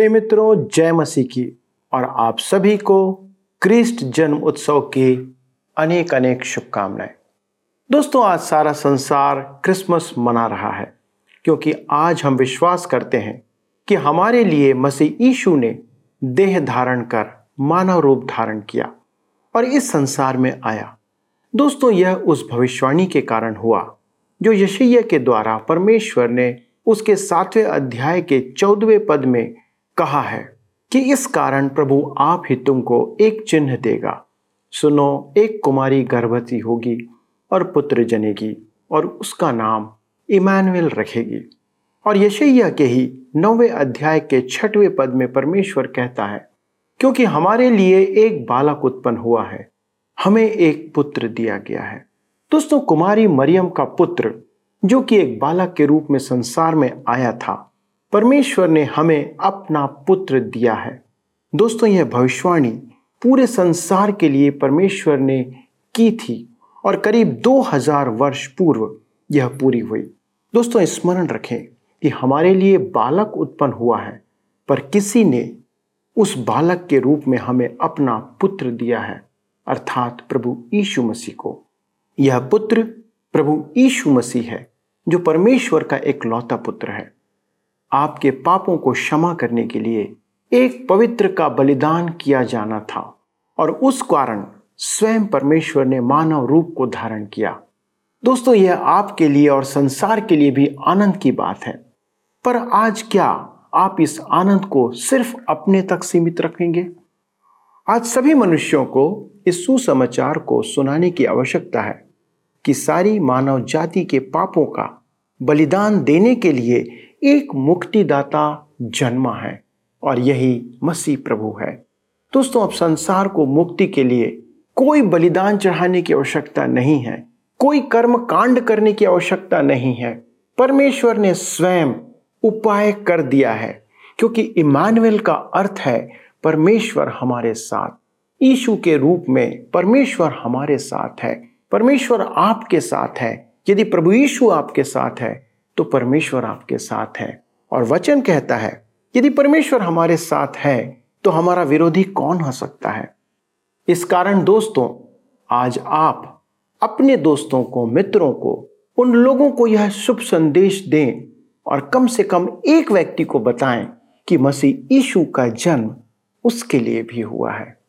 प्रिय मित्रों जय मसीह की। और आप सभी को क्रिस्ट जन्म उत्सव की अनेक अनेक शुभकामनाएँ। दोस्तों, आज सारा संसार क्रिसमस मना रहा है, क्योंकि आज हम विश्वास करते हैं कि हमारे लिए मसीह यीशु ने देह धारण कर मानव रूप धारण किया और इस संसार में आया। दोस्तों, यह उस भविष्यवाणी के कारण हुआ, जो यशैया के द्वारा परमेश्वर ने उसके सातवें अध्याय के चौदहवें पद में कहा है कि इस कारण प्रभु आप ही तुमको एक चिन्ह देगा। सुनो, एक कुमारी गर्भवती होगी और पुत्र जनेगी और उसका नाम इमानुएल रखेगी। और यशैया के ही नौवे अध्याय के छठवें पद में परमेश्वर कहता है, क्योंकि हमारे लिए एक बालक उत्पन्न हुआ है, हमें एक पुत्र दिया गया है। दोस्तों कुमारी मरियम का पुत्र, जो कि एक बालक के रूप में संसार में आया था परमेश्वर ने हमें अपना पुत्र दिया है। दोस्तों, यह भविष्यवाणी पूरे संसार के लिए परमेश्वर ने की थी और करीब 2000 वर्ष पूर्व यह पूरी हुई। दोस्तों, स्मरण रखें कि हमारे लिए बालक उत्पन्न हुआ है, पर किसी ने उस बालक के रूप में हमें अपना पुत्र दिया है, अर्थात प्रभु यीशु मसीह को। यह पुत्र प्रभु यीशु मसीह है, जो परमेश्वर का एक लौता पुत्र है। आपके पापों को क्षमा करने के लिए एक पवित्र का बलिदान किया जाना था और उस कारण स्वयं परमेश्वर ने मानव रूप को धारण किया। दोस्तों, यह आपके लिए और संसार के लिए भी आनंद की बात है। पर आज क्या आप इस आनंद को सिर्फ़ अपने तक सीमित रखेंगे? आज सभी मनुष्यों को इस सुसमाचार को सुनाने की आवश्यकता है कि सारी मानव जाति के पापों का बलिदान देने के लिए एक मुक्तिदाता जन्मा है और यही मसीह प्रभु है। दोस्तों, अब संसार को मुक्ति के लिए कोई बलिदान चढ़ाने की आवश्यकता नहीं है, कोई कर्म कांड करने की आवश्यकता नहीं है। परमेश्वर ने स्वयं उपाय कर दिया है, क्योंकि इमानुएल का अर्थ है परमेश्वर हमारे साथ। ईशु के रूप में परमेश्वर हमारे साथ है, परमेश्वर आपके साथ है। यदि प्रभु यीशु आपके साथ है तो परमेश्वर आपके साथ है। और वचन कहता है, यदि परमेश्वर हमारे साथ है तो हमारा विरोधी कौन हो सकता है? इस कारण दोस्तों, आज आप अपने दोस्तों को, मित्रों को, उन लोगों को यह शुभ संदेश दें और कम से कम एक व्यक्ति को बताएँ कि मसीह यीशु का जन्म उसके लिए भी हुआ है।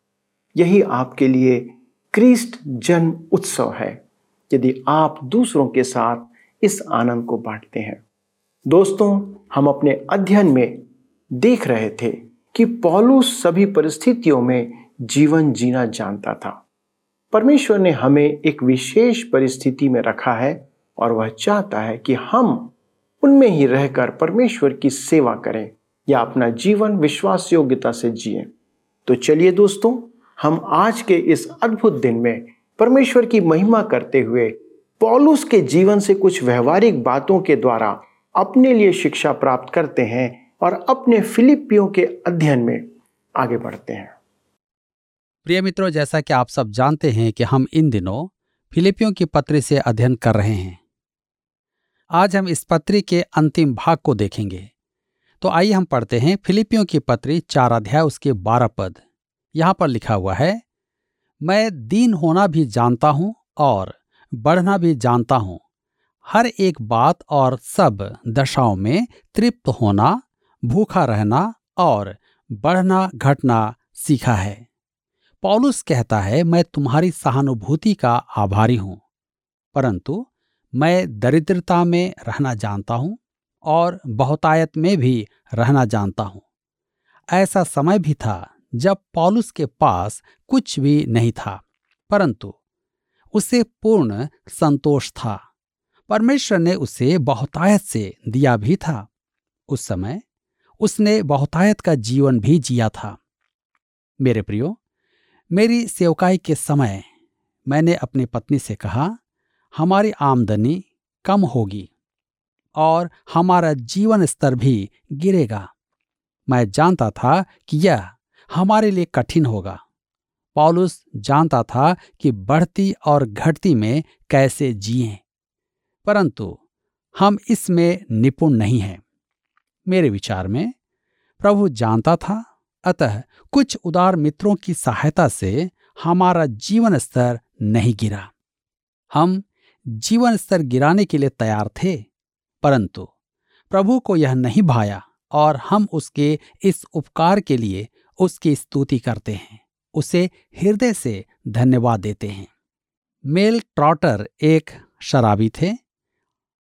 यही आपके लिए क्रिस्ट जन्म उत्सव है। यदि आप दूसरों के साथ इस आनंद को बांटते हैं। दोस्तों, हम अपने अध्ययन में देख रहे थे कि पौलुस सभी परिस्थितियों में जीवन जीना जानता था। परमेश्वर ने हमें एक विशेष परिस्थिति में रखा है और वह चाहता है कि हम उनमें ही रहकर परमेश्वर की सेवा करें या अपना जीवन विश्वास योग्यता से जिए। तो चलिए दोस्तों, हम आज के इस अद्भुत दिन में परमेश्वर की महिमा करते हुए पॉलुस के जीवन से कुछ व्यवहारिक बातों के द्वारा अपने लिए शिक्षा प्राप्त करते हैं और अपने फिलिपियों के अध्ययन में आगे बढ़ते हैं। प्रिय मित्रों, जैसा कि आप सब जानते हैं कि हम इन दिनों फिलिपियों की पत्री से अध्ययन कर रहे हैं। आज हम इस पत्री के अंतिम भाग को देखेंगे। तो आइए हम पढ़ते हैं फिलिपियों की पत्री चार अध्याय, उसके बारह पद। यहाँ पर लिखा हुआ है, मैं दीन होना भी जानता हूँ और बढ़ना भी जानता हूँ। हर एक बात और सब दशाओं में तृप्त होना, भूखा रहना और बढ़ना घटना सीखा है। पॉलुस कहता है, मैं तुम्हारी सहानुभूति का आभारी हूँ, परंतु मैं दरिद्रता में रहना जानता हूँ और बहुतायत में भी रहना जानता हूँ। ऐसा समय भी था जब पॉलुस के पास कुछ भी नहीं था, परंतु उसे पूर्ण संतोष था। परमेश्वर ने उसे बहुतायत से दिया भी था। उस समय उसने बहुतायत का जीवन भी जिया था। मेरे प्रियो, मेरी सेवकाई के समय मैंने अपनी पत्नी से कहा, हमारी आमदनी कम होगी और हमारा जीवन स्तर भी गिरेगा। मैं जानता था कि यह हमारे लिए कठिन होगा। पॉलुस जानता था कि बढ़ती और घटती में कैसे जिए। परंतु हम इसमें निपुण नहीं हैं। मेरे विचार में प्रभु जानता था, अतः कुछ उदार मित्रों की सहायता से हमारा जीवन स्तर नहीं गिरा। हम जीवन स्तर गिराने के लिए तैयार थे, परंतु प्रभु को यह नहीं भाया और हम उसके इस उपकार के लिए उसकी स्तुति करते हैं। उसे हृदय से धन्यवाद देते हैं। मेल ट्रॉटर एक शराबी थे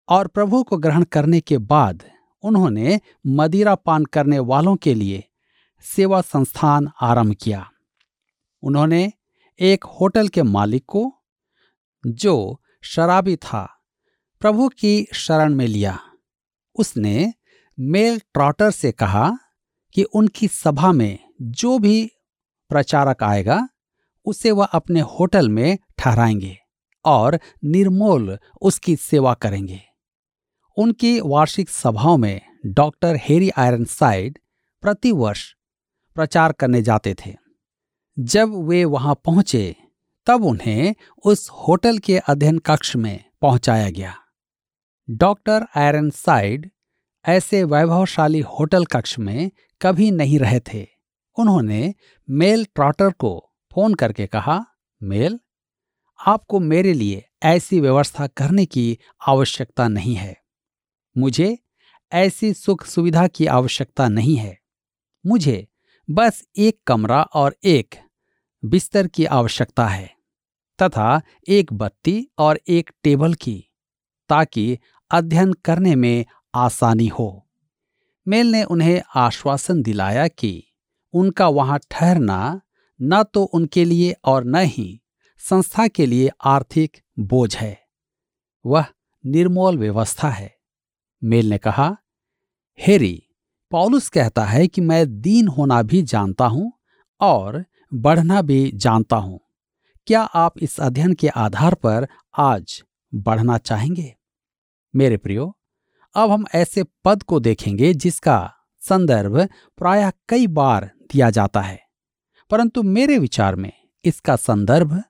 और प्रभु को ग्रहण करने के बाद उन्होंने मदिरा पान करने वालों के लिए सेवा संस्थान आरंभ किया। उन्होंने एक होटल के मालिक को, जो शराबी था, प्रभु की शरण में लिया। उसने मेल ट्रॉटर से कहा कि उनकी सभा में जो भी प्रचारक आएगा, उसे वह अपने होटल में ठहराएँगे और निर्मोल उसकी सेवा करेंगे। उनकी वार्षिक सभाओं में डॉक्टर हेरी आयरन साइड प्रतिवर्ष प्रचार करने जाते थे। जब वे वहाँ पहुँचे, तब उन्हें उस होटल के अध्ययन कक्ष में पहुँचाया गया। डॉक्टर आयरन साइड ऐसे वैभवशाली होटल कक्ष में कभी नहीं रहे थे। उन्होंने मेल ट्रॉटर को फ़ोन करके कहा, मेल, आपको मेरे लिए ऐसी व्यवस्था करने की आवश्यकता नहीं है। मुझे ऐसी सुख सुविधा की आवश्यकता नहीं है। मुझे बस एक कमरा और एक बिस्तर की आवश्यकता है तथा एक बत्ती और एक टेबल की, ताकि अध्ययन करने में आसानी हो। मेल ने उन्हें आश्वासन दिलाया कि उनका वहाँ ठहरना न तो उनके लिए और न ही संस्था के लिए आर्थिक बोझ है। वह निर्मोल व्यवस्था है। मेल ने कहा, हेरी, पॉलुस कहता है कि मैं दीन होना भी जानता हूँ और बढ़ना भी जानता हूँ। क्या आप इस अध्ययन के आधार पर आज बढ़ना चाहेंगे? मेरे प्रियो, अब हम ऐसे पद को देखेंगे जिसका संदर्भ प्रायः कई बार दिया जाता है। परंतु मेरे विचार में इसका संदर्भ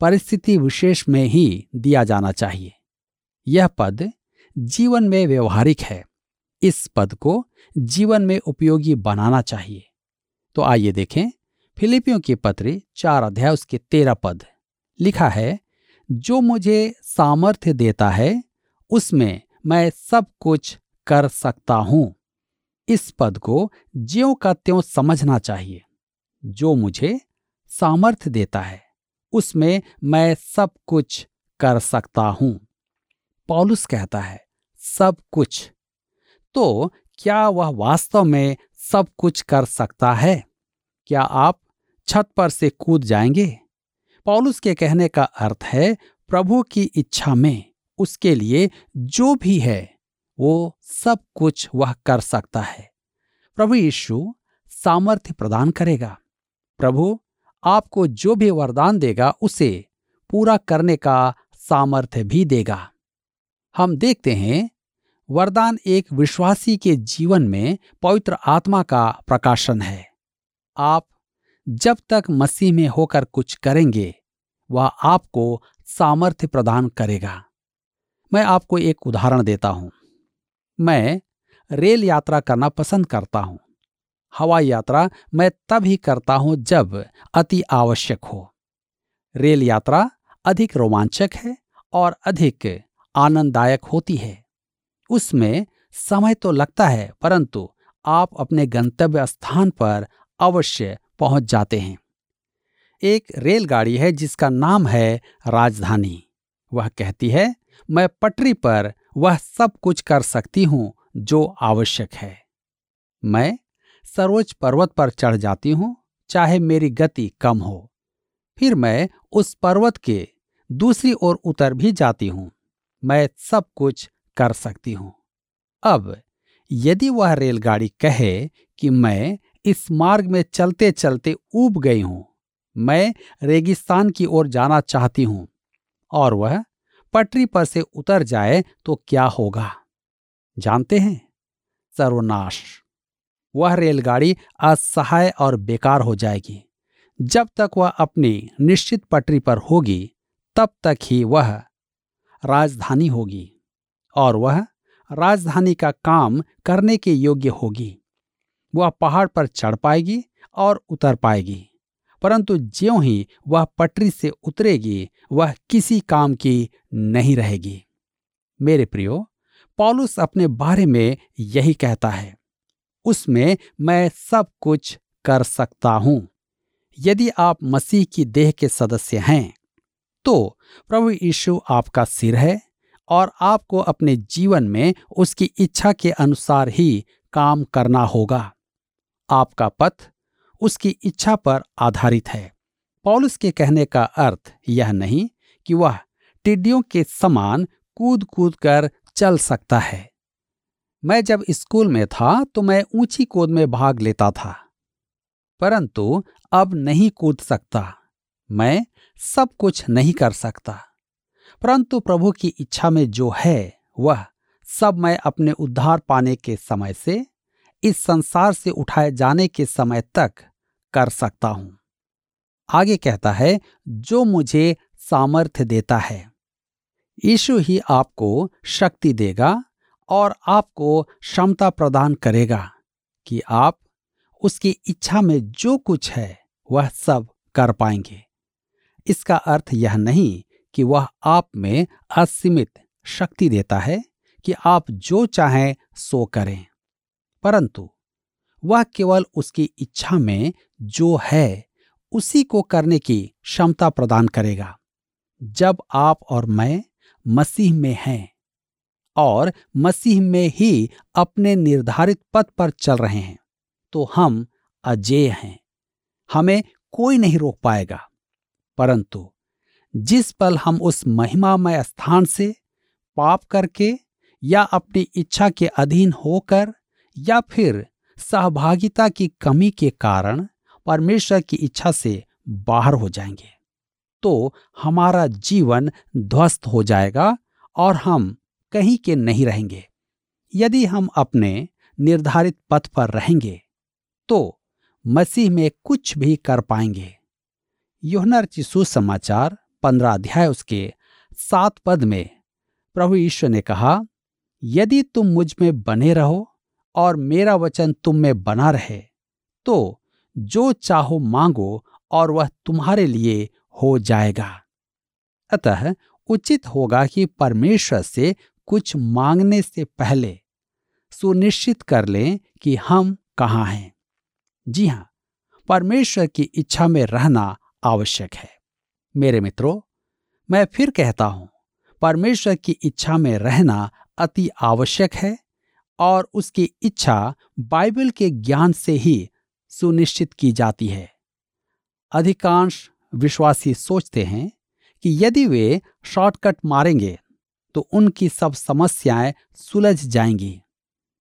परिस्थिति विशेष में ही दिया जाना चाहिए। यह पद जीवन में व्यवहारिक है। इस पद को जीवन में उपयोगी बनाना चाहिए। तो आइए देखें फिलिपियों की पत्री चार अध्याय उसके तेरह पद। लिखा है, जो मुझे सामर्थ्य देता है, उसमें मैं सब कुछ कर सकता हूँ। इस पद को ज्यो का त्यों समझना चाहिए। जो मुझे सामर्थ्य देता है, उसमें मैं सब कुछ कर सकता हूँ। पॉलुस कहता है, सब कुछ? तो क्या वह वास्तव में सब कुछ कर सकता है? क्या आप छत पर से कूद जाएँगे? पॉलुस के कहने का अर्थ है, प्रभु की इच्छा में, उसके लिए जो भी है। वो सब कुछ वह कर सकता है। प्रभु यीशु सामर्थ्य प्रदान करेगा। प्रभु आपको जो भी वरदान देगा, उसे पूरा करने का सामर्थ्य भी देगा। हम देखते हैं, वरदान एक विश्वासी के जीवन में पवित्र आत्मा का प्रकाशन है। आप जब तक मसीह में होकर कुछ करेंगे, वह आपको सामर्थ्य प्रदान करेगा। मैं आपको एक उदाहरण देता हूँ। मैं रेल यात्रा करना पसंद करता हूँ। हवाई यात्रा मैं तब ही करता हूँ जब अति आवश्यक हो। रेल यात्रा अधिक रोमांचक है और अधिक आनंददायक होती है। उसमें समय तो लगता है, परंतु आप अपने गंतव्य स्थान पर अवश्य पहुँच जाते हैं। एक रेलगाड़ी है जिसका नाम है राजधानी। वह कहती है, मैं पटरी पर वह सब कुछ कर सकती हूँ जो आवश्यक है। मैं सर्वोच्च पर्वत पर चढ़ जाती हूँ, चाहे मेरी गति कम हो। फिर मैं उस पर्वत के दूसरी ओर उतर भी जाती हूँ। मैं सब कुछ कर सकती हूँ। अब यदि वह रेलगाड़ी कहे कि मैं इस मार्ग में चलते चलते ऊब गई हूँ, मैं रेगिस्तान की ओर जाना चाहती हूँ और वह पटरी पर से उतर जाए तो क्या होगा? जानते हैं? सर्वनाश। वह रेलगाड़ी असहाय और बेकार हो जाएगी। जब तक वह अपनी निश्चित पटरी पर होगी, तब तक ही वह राजधानी होगी और वह राजधानी का काम करने के योग्य होगी। वह पहाड़ पर चढ़ पाएगी और उतर पाएगी। परंतु ज्यों ही वह पटरी से उतरेगी, वह किसी काम की नहीं रहेगी। मेरे प्रियो, पॉलुस अपने बारे में यही कहता है, उसमें मैं सब कुछ कर सकता हूँ। यदि आप मसीह की देह के सदस्य हैं तो प्रभु यीशु आपका सिर है और आपको अपने जीवन में उसकी इच्छा के अनुसार ही काम करना होगा। आपका पथ उसकी इच्छा पर आधारित है। पॉलुस के कहने का अर्थ यह नहीं कि वह टिड्डियों के समान कूद कूद कर चल सकता है। मैं जब स्कूल में था तो मैं ऊँची कूद में भाग लेता था। परंतु अब नहीं कूद सकता। मैं सब कुछ नहीं कर सकता। परंतु प्रभु की इच्छा में जो है, वह सब मैं अपने उद्धार पाने के समय से, इस संसार से उठाए जाने के समय तक कर सकता हूँ। आगे कहता है, जो मुझे सामर्थ्य देता है, यीशु ही आपको शक्ति देगा और आपको क्षमता प्रदान करेगा कि आप उसकी इच्छा में जो कुछ है, वह सब कर पाएँगे। इसका अर्थ यह नहीं कि वह आप में असीमित शक्ति देता है कि आप जो चाहें सो करें। परंतु वह केवल उसकी इच्छा में जो है, उसी को करने की क्षमता प्रदान करेगा। जब आप और मैं मसीह में हैं और मसीह में ही अपने निर्धारित पथ पर चल रहे हैं तो हम अजेय हैं। हमें कोई नहीं रोक पाएगा। परंतु जिस पल हम उस महिमामय स्थान से पाप करके या अपनी इच्छा के अधीन होकर या फिर सहभागिता की कमी के कारण परमेश्वर की इच्छा से बाहर हो जाएँगे। तो हमारा जीवन ध्वस्त हो जाएगा और हम कहीं के नहीं रहेंगे। यदि हम अपने निर्धारित पथ पर रहेंगे तो मसीह में कुछ भी कर पाएँगे। योहनर समाचार पंद्रह अध्याय उसके सात पद में प्रभु ईश्वर ने कहा, यदि तुम मुझमें बने रहो और मेरा वचन तुम में बना रहे तो जो चाहो मांगो और वह तुम्हारे लिए हो जाएगा। अतः उचित होगा कि परमेश्वर से कुछ मांगने से पहले सुनिश्चित कर लें कि हम कहाँ हैं। जी हाँ, परमेश्वर की इच्छा में रहना आवश्यक है। मेरे मित्रों, मैं फिर कहता हूँ, परमेश्वर की इच्छा में रहना अति आवश्यक है और उसकी इच्छा बाइबल के ज्ञान से ही सुनिश्चित की जाती है। अधिकांश विश्वासी सोचते हैं कि यदि वे शॉर्टकट मारेंगे तो उनकी सब समस्याएँ सुलझ जाएँगी।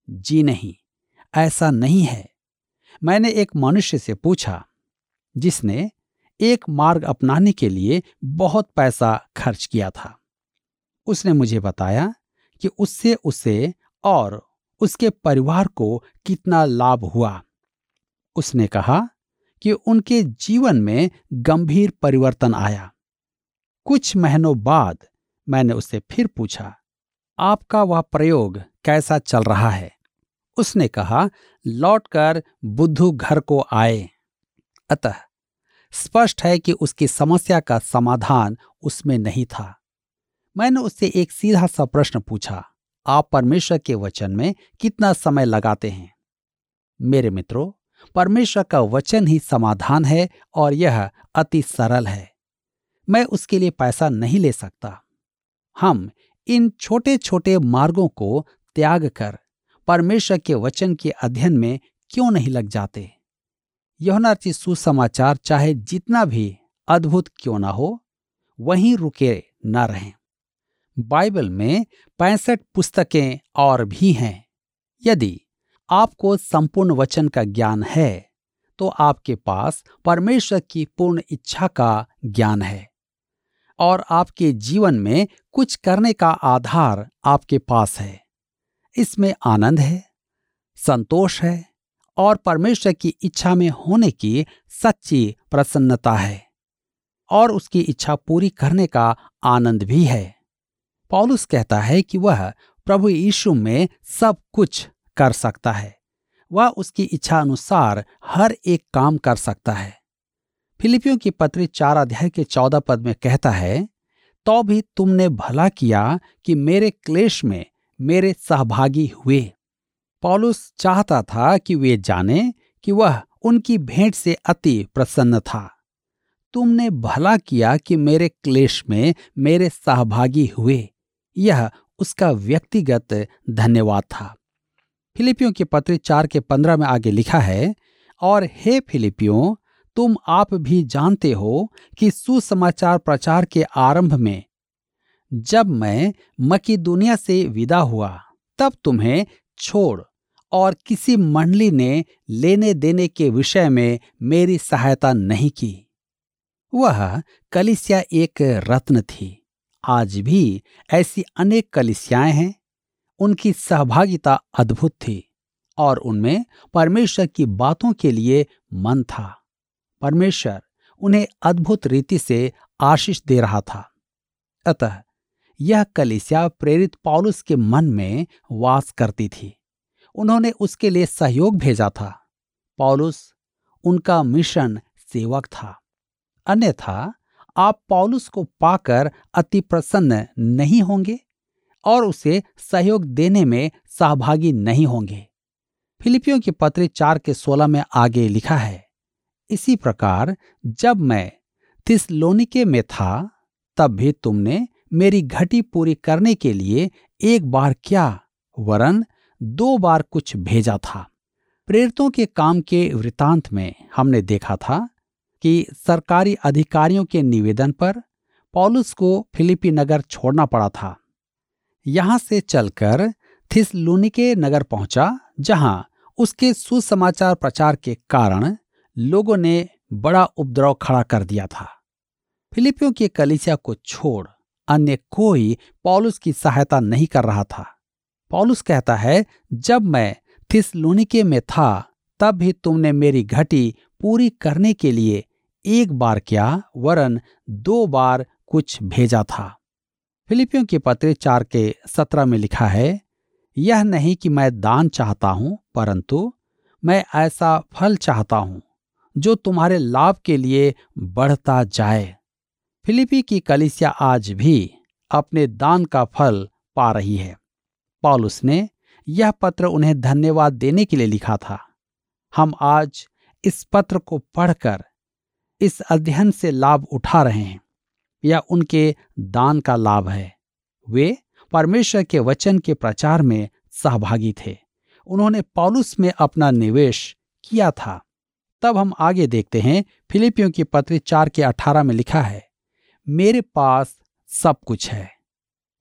जी नहीं, ऐसा नहीं है। मैंने एक मनुष्य से पूछा, जिसने एक मार्ग अपनाने के लिए बहुत पैसा खर्च किया था। उसने मुझे बताया कि उससे उसे और उसके परिवार को कितना लाभ हुआ। उसने कहा कि उनके जीवन में गंभीर परिवर्तन आया। कुछ महीनों बाद मैंने उससे फिर पूछा, आपका वह प्रयोग कैसा चल रहा है? उसने कहा, लौटकर बुद्धू घर को आए। अतः स्पष्ट है कि उसकी समस्या का समाधान उसमें नहीं था। मैंने उससे एक सीधा सा प्रश्न पूछा आप परमेश्वर के वचन में कितना समय लगाते हैं? मेरे मित्रों, परमेश्वर का वचन ही समाधान है और यह अति सरल है। मैं उसके लिए पैसा नहीं ले सकता। हम इन छोटे छोटे मार्गों को त्याग कर परमेश्वर के वचन के अध्ययन में क्यों नहीं लग जाते? यौनार्थी सुसमाचार चाहे जितना भी अद्भुत क्यों ना हो, वहीं रुके न रहें। बाइबल में पैंसठ पुस्तकें और भी हैं। यदि आपको संपूर्ण वचन का ज्ञान है तो आपके पास परमेश्वर की पूर्ण इच्छा का ज्ञान है और आपके जीवन में कुछ करने का आधार आपके पास है। इसमें आनंद है, संतोष है और परमेश्वर की इच्छा में होने की सच्ची प्रसन्नता है और उसकी इच्छा पूरी करने का आनंद भी है। पौलुस कहता है कि वह प्रभु यीशु में सब कुछ कर सकता है। वह उसकी इच्छा अनुसार हर एक काम कर सकता है। फिलिपियों की पत्री चार अध्याय के चौदह पद में कहता है तो भी तुमने भला किया कि मेरे क्लेश में मेरे सहभागी हुए। पॉलुस चाहता था कि वे जाने कि वह उनकी भेंट से अति प्रसन्न था। तुमने भला किया कि मेरे क्लेश में मेरे सहभागी हुए। यह उसका व्यक्तिगत धन्यवाद था। फिलिपियों के पत्र चार के पंद्रह में आगे लिखा है, और हे फिलिपियों, तुम आप भी जानते हो कि सुसमाचार प्रचार के आरंभ में, जब मैं मकी दुनिया से विदा हुआ, तब तुम्हें छोड़ और किसी मंडली ने लेने देने के विषय में मेरी सहायता नहीं की। वह कलिसिया एक रत्न थी। आज भी ऐसी अनेक कलिसियाएँ हैं, उनकी सहभागिता अद्भुत थी और उनमें परमेश्वर की बातों के लिए मन था। परमेश्वर उन्हें अद्भुत रीति से आशीष दे रहा था। अतः यह कलिसिया प्रेरित पौलुस के मन में वास करती थी। उन्होंने उसके लिए सहयोग भेजा था। पौलुस उनका मिशन सेवक था। अन्यथा आप पॉलुस को पाकर अति प्रसन्न नहीं होंगे और उसे सहयोग देने में सहभागी नहीं होंगे। फिलिपियों की पत्र चार के सोलह में आगे लिखा है, इसी प्रकार जब मैं तिसलोनिके में था, तब भी तुमने मेरी घटी पूरी करने के लिए एक बार क्या, वरन दो बार कुछ भेजा था। प्रेरितों के काम के वृतांत में हमने देखा था कि सरकारी अधिकारियों के निवेदन पर पॉलुस को फिलिपी नगर छोड़ना पड़ा था। यहाँ से चलकर थिसलुनिके नगर पहुँचा, जहाँ उसके सुसमाचार प्रचार के कारण लोगों ने बड़ा उपद्रव खड़ा कर दिया था। फिलिपियों की कलिसिया को छोड़ अन्य कोई पॉलुस की सहायता नहीं कर रहा था। पॉलुस कहता है, जब मैं थिसलुनिके में था, तब भी तुमने मेरी घटी पूरी करने के लिए एक बार क्या, वरन दो बार कुछ भेजा था। फिलिपियों के पत्र चार के सत्रह में लिखा है, यह नहीं कि मैं दान चाहता हूँ, परंतु मैं ऐसा फल चाहता हूँ, जो तुम्हारे लाभ के लिए बढ़ता जाए। फिलिपी की कलिसिया आज भी अपने दान का फल पा रही है। पॉलुस ने यह पत्र उन्हें धन्यवाद देने के लिए लिखा था। हम आज इस पत्र को पढ़कर इस अध्ययन से लाभ उठा रहे हैं, या उनके दान का लाभ है। वे परमेश्वर के वचन के प्रचार में सहभागी थे। उन्होंने पॉलुस में अपना निवेश किया था। तब हम आगे देखते हैं, फिलिपियों की पत्र चार के अठारह में लिखा है, मेरे पास सब कुछ है,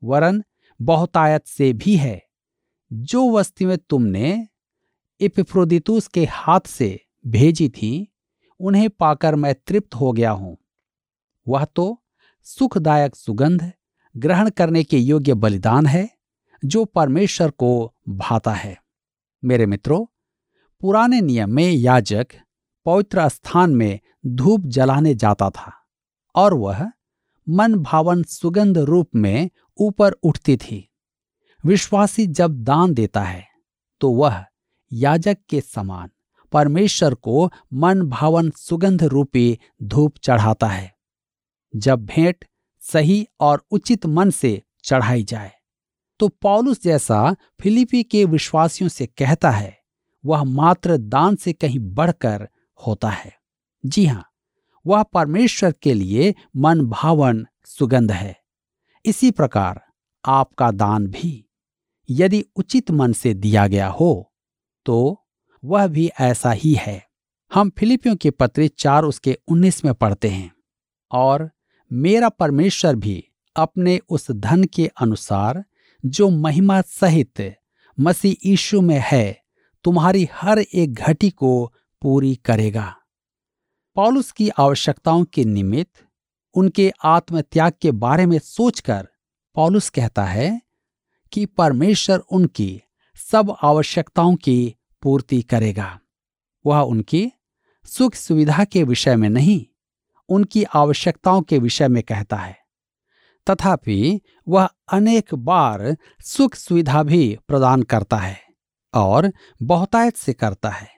वरन बहुतायत से भी है। जो वस्तुएँ तुमने इपिफ्रोदितुस के हाथ से भेजी थी उन्हें पाकर मैं तृप्त हो गया हूँ। वह तो सुखदायक सुगंध ग्रहण करने के योग्य बलिदान है, जो परमेश्वर को भाता है। मेरे मित्रों, पुराने नियम में याजक पवित्र स्थान में धूप जलाने जाता था और वह मन भावन सुगंध रूप में ऊपर उठती थी। विश्वासी जब दान देता है तो वह याजक के समान परमेश्वर को मन भावन सुगंध रूपी धूप चढ़ाता है, जब भेंट सही और उचित मन से चढ़ाई जाए। तो पॉलुस जैसा फिलिपी के विश्वासियों से कहता है, वह मात्र दान से कहीं बढ़कर होता है। जी हाँ, वह परमेश्वर के लिए मन भावन सुगंध है। इसी प्रकार आपका दान भी, यदि उचित मन से दिया गया हो तो वह भी ऐसा ही है। हम फिलिपियों के पत्र चार उसके उन्नीस में पढ़ते हैं। और मेरा परमेश्वर भी अपने उस धन के अनुसार जो महिमा सहित मसीह यीशु में है, तुम्हारी हर एक घटी को पूरी करेगा। पॉलुस की आवश्यकताओं के निमित्त, उनके आत्मत्याग के बारे में सोचकर पॉलुस कहता है कि परमेश्वर उनकी सब आवश्यकताओं की पूर्ति करेगा। वह उनकी सुख सुविधा के विषय में नहीं, उनकी आवश्यकताओं के विषय में कहता है। तथापि वह अनेक बार सुख सुविधा भी प्रदान करता है और बहुतायत से करता है।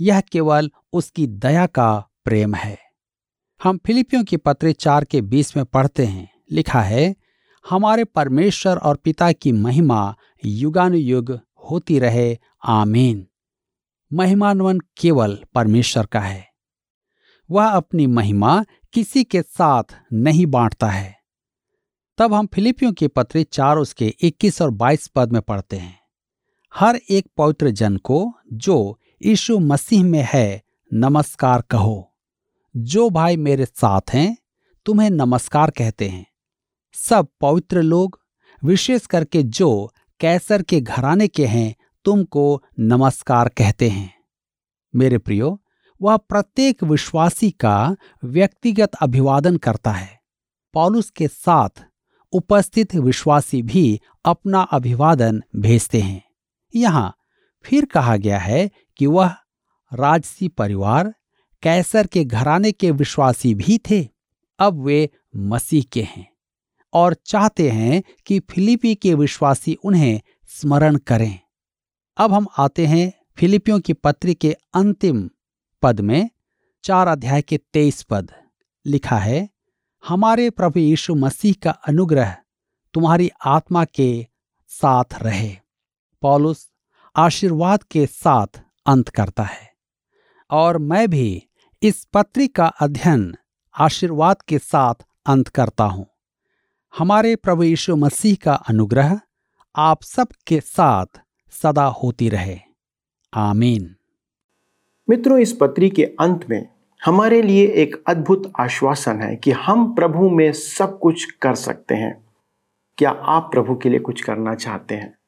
यह केवल उसकी दया का प्रेम है। हम फिलिपियों की पत्र चार के बीस में पढ़ते हैं। लिखा है, हमारे परमेश्वर और पिता की महिमा युगानुयुग होती रहे। आमीन। महिमानवन केवल परमेश्वर का है। वह अपनी महिमा किसी के साथ नहीं बांटता है। तब हम फिलिपियों की पत्री चार उसके 21 और 22 पद में पढ़ते हैं। हर एक पवित्र जन को जो यीशु मसीह में है, नमस्कार कहो। जो भाई मेरे साथ हैं, तुम्हें नमस्कार कहते हैं। सब पवित्र लोग, विशेष करके जो कैसर के घराने के हैं तुमको नमस्कार कहते हैं। मेरे प्रियो, वह प्रत्येक विश्वासी का व्यक्तिगत अभिवादन करता है। पॉलुस के साथ उपस्थित विश्वासी भी अपना अभिवादन भेजते हैं। यहाँ फिर कहा गया है कि वह राजसी परिवार, कैसर के घराने के विश्वासी भी थे। अब वे मसीह के हैं और चाहते हैं कि फिलिपी के विश्वासी उन्हें स्मरण करें। अब हम आते हैं फिलिपियों की पत्री के अंतिम पद में, चार अध्याय के तेईस पद। लिखा है, हमारे प्रभु यीशु मसीह का अनुग्रह तुम्हारी आत्मा के साथ रहे। पॉलुस आशीर्वाद के साथ अंत करता है। और मैं भी इस पत्री का अध्ययन आशीर्वाद के साथ अंत करता हूँ। हमारे प्रभु यीशु मसीह का अनुग्रह आप सब के साथ सदा होती रहे। आमीन। मित्रों, इस पत्री के अंत में हमारे लिए एक अद्भुत आश्वासन है कि हम प्रभु में सब कुछ कर सकते हैं। क्या आप प्रभु के लिए कुछ करना चाहते हैं?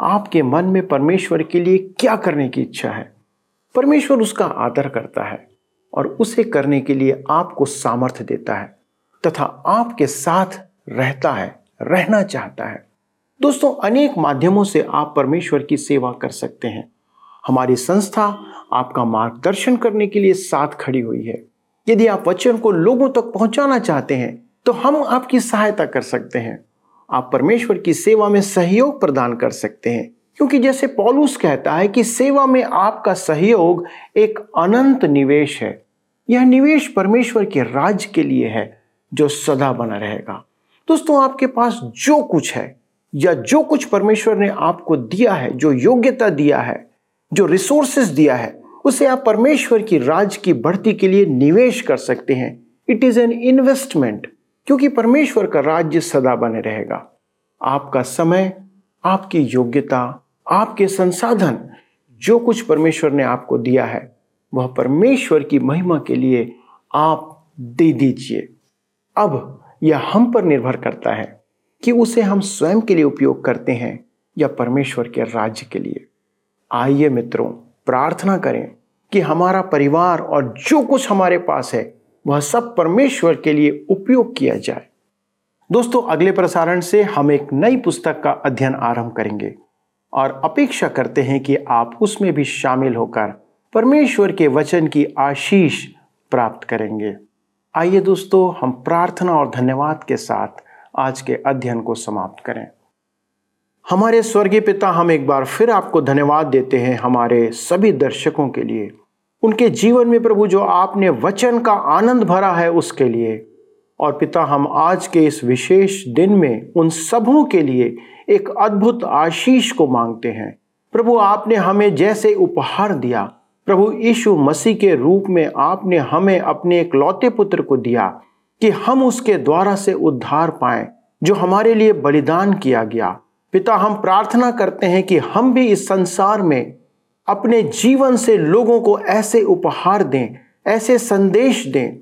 आपके मन में परमेश्वर के लिए क्या करने की इच्छा है? परमेश्वर उसका आदर करता है और उसे करने के लिए आपको सामर्थ्य देता है तथा आपके साथ रहता है, रहना चाहता है। दोस्तों, अनेक माध्यमों से आप परमेश्वर की सेवा कर सकते हैं। हमारी संस्था आपका मार्गदर्शन करने के लिए साथ खड़ी हुई है। यदि आप वचन को लोगों तक पहुंचाना चाहते हैं तो हम आपकी सहायता कर सकते हैं। आप परमेश्वर की सेवा में सहयोग प्रदान कर सकते हैं। क्योंकि जैसे पॉलूस कहता है कि सेवा में आपका सहयोग एक अनंत निवेश है। यह निवेश परमेश्वर के राज्य के लिए है, जो सदा बना रहेगा। दोस्तों, आपके पास जो कुछ है या जो कुछ परमेश्वर ने आपको दिया है, जो योग्यता दिया है, जो रिसोर्सेस दिया है, उसे आप परमेश्वर की राज की बढ़ती के लिए निवेश कर सकते हैं। इट इज़ एन इन्वेस्टमेंट क्योंकि परमेश्वर का राज्य सदा बने रहेगा। आपका समय, आपकी योग्यता, आपके संसाधन, जो कुछ परमेश्वर ने आपको दिया है, वह परमेश्वर की महिमा के लिए आप दे दीजिए। अब यह हम पर निर्भर करता है। कि उसे हम स्वयं के लिए उपयोग करते हैं या परमेश्वर के राज्य के लिए। आइए मित्रों, प्रार्थना करें कि हमारा परिवार और जो कुछ हमारे पास है, वह सब परमेश्वर के लिए उपयोग किया जाए। दोस्तों, अगले प्रसारण से हम एक नई पुस्तक का अध्ययन आरंभ करेंगे और अपेक्षा करते हैं कि आप उसमें भी शामिल होकर परमेश्वर के वचन की आशीष प्राप्त करेंगे। आइए दोस्तों, हम प्रार्थना और धन्यवाद के साथ आज के अध्ययन को समाप्त करें। हमारे स्वर्गीय पिता हम एक बार फिर आपको धन्यवाद देते हैं हमारे सभी दर्शकों के लिए। उनके जीवन में प्रभु जो आपने वचन का आनंद भरा है उसके लिए। और पिता हम आज के इस विशेष दिन में उन सबों के लिए एक अद्भुत आशीष को मांगते हैं। प्रभु आपने हमें जैसे उपहार दिया। प्रभु यीशु मसीह के रूप में आपने हमें अपने एक लौते पुत्र को दिया। कि हम उसके द्वारा से उद्धार पाए, जो हमारे लिए बलिदान किया गया। पिता, हम प्रार्थना करते हैं कि हम भी इस संसार में अपने जीवन से लोगों को ऐसे उपहार दें, ऐसे संदेश दें,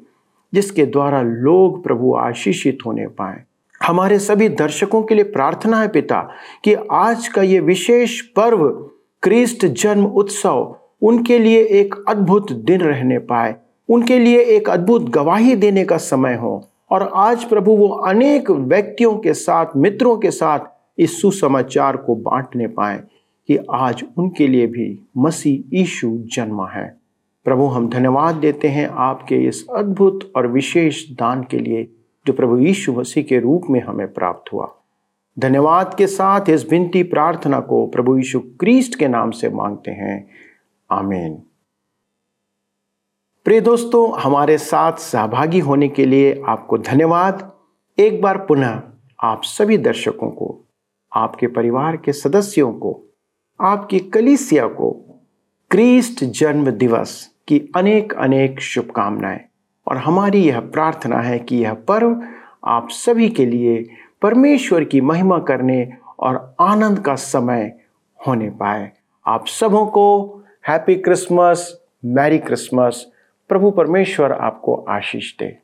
जिसके द्वारा लोग प्रभु आशीषित होने पाए। हमारे सभी दर्शकों के लिए प्रार्थना है पिता, कि आज का ये विशेष पर्व, क्रिस्ट जन्म उत्सव, उनके लिए एक अद्भुत दिन रहने पाए। उनके लिए एक अद्भुत गवाही देने का समय हो। और आज प्रभु वो अनेक व्यक्तियों के साथ, मित्रों के साथ इस सुसमाचार को बांटने पाए कि आज उनके लिए भी मसीह ईशु जन्मा है। प्रभु, हम धन्यवाद देते हैं आपके इस अद्भुत और विशेष दान के लिए जो प्रभु यीशु मसीह के रूप में हमें प्राप्त हुआ। धन्यवाद के साथ इस विनती प्रार्थना को प्रभु यीशु क्रिस्ट के नाम से मांगते हैं। आमीन। प्रिय दोस्तों, हमारे साथ सहभागी होने के लिए आपको धन्यवाद। एक बार पुनः आप सभी दर्शकों को, आपके परिवार के सदस्यों को, आपकी कलीसिया को क्रिस्ट जन्म दिवस की अनेक अनेक शुभकामनाएँ। और हमारी यह प्रार्थना है कि यह पर्व आप सभी के लिए परमेश्वर की महिमा करने और आनंद का समय होने पाए। आप सबों को हैप्पी क्रिसमस मैरी क्रिसमस प्रभु परमेश्वर आपको आशीष दे।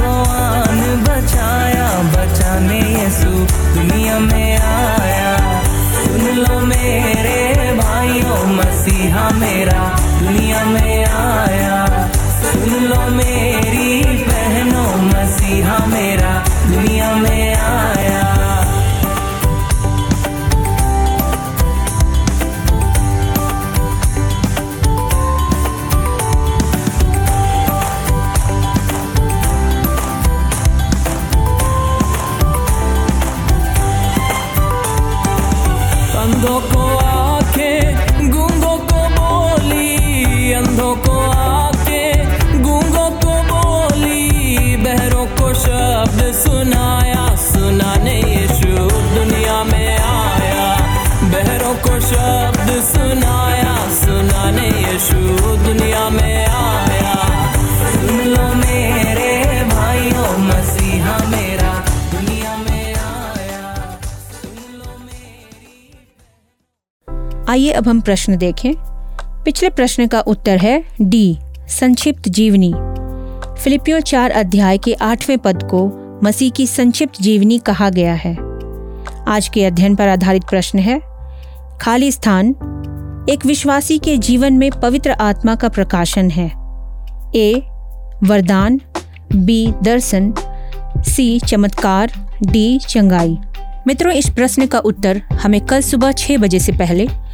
को आन बचाया बचाने यीशु दुनिया में आया। सुन लो मेरे भाइयों मसीहा मेरा। आइए अब हम प्रश्न देखें। पिछले प्रश्न का उत्तर है डी, संक्षिप्त जीवनी। फिलिपियो चार अध्याय के आठवें पद को मसीह की संक्षिप्त जीवनी कहा गया है। आज के अध्ययन पर आधारित प्रश्न है, खाली स्थान, एक विश्वासी के जीवन में पवित्र आत्मा का प्रकाशन है। ए, वरदान, बी, दर्शन, सी, चमत्कार, डी, चंगाई। मित्रों, इस प्रश्न का उत्तर हमें कल सुबह छह बजे से पहले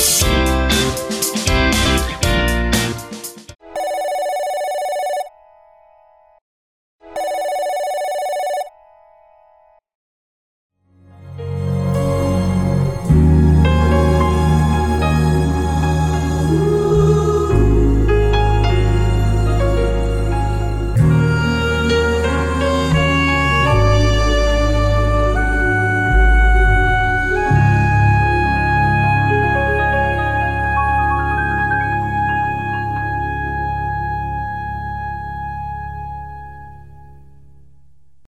you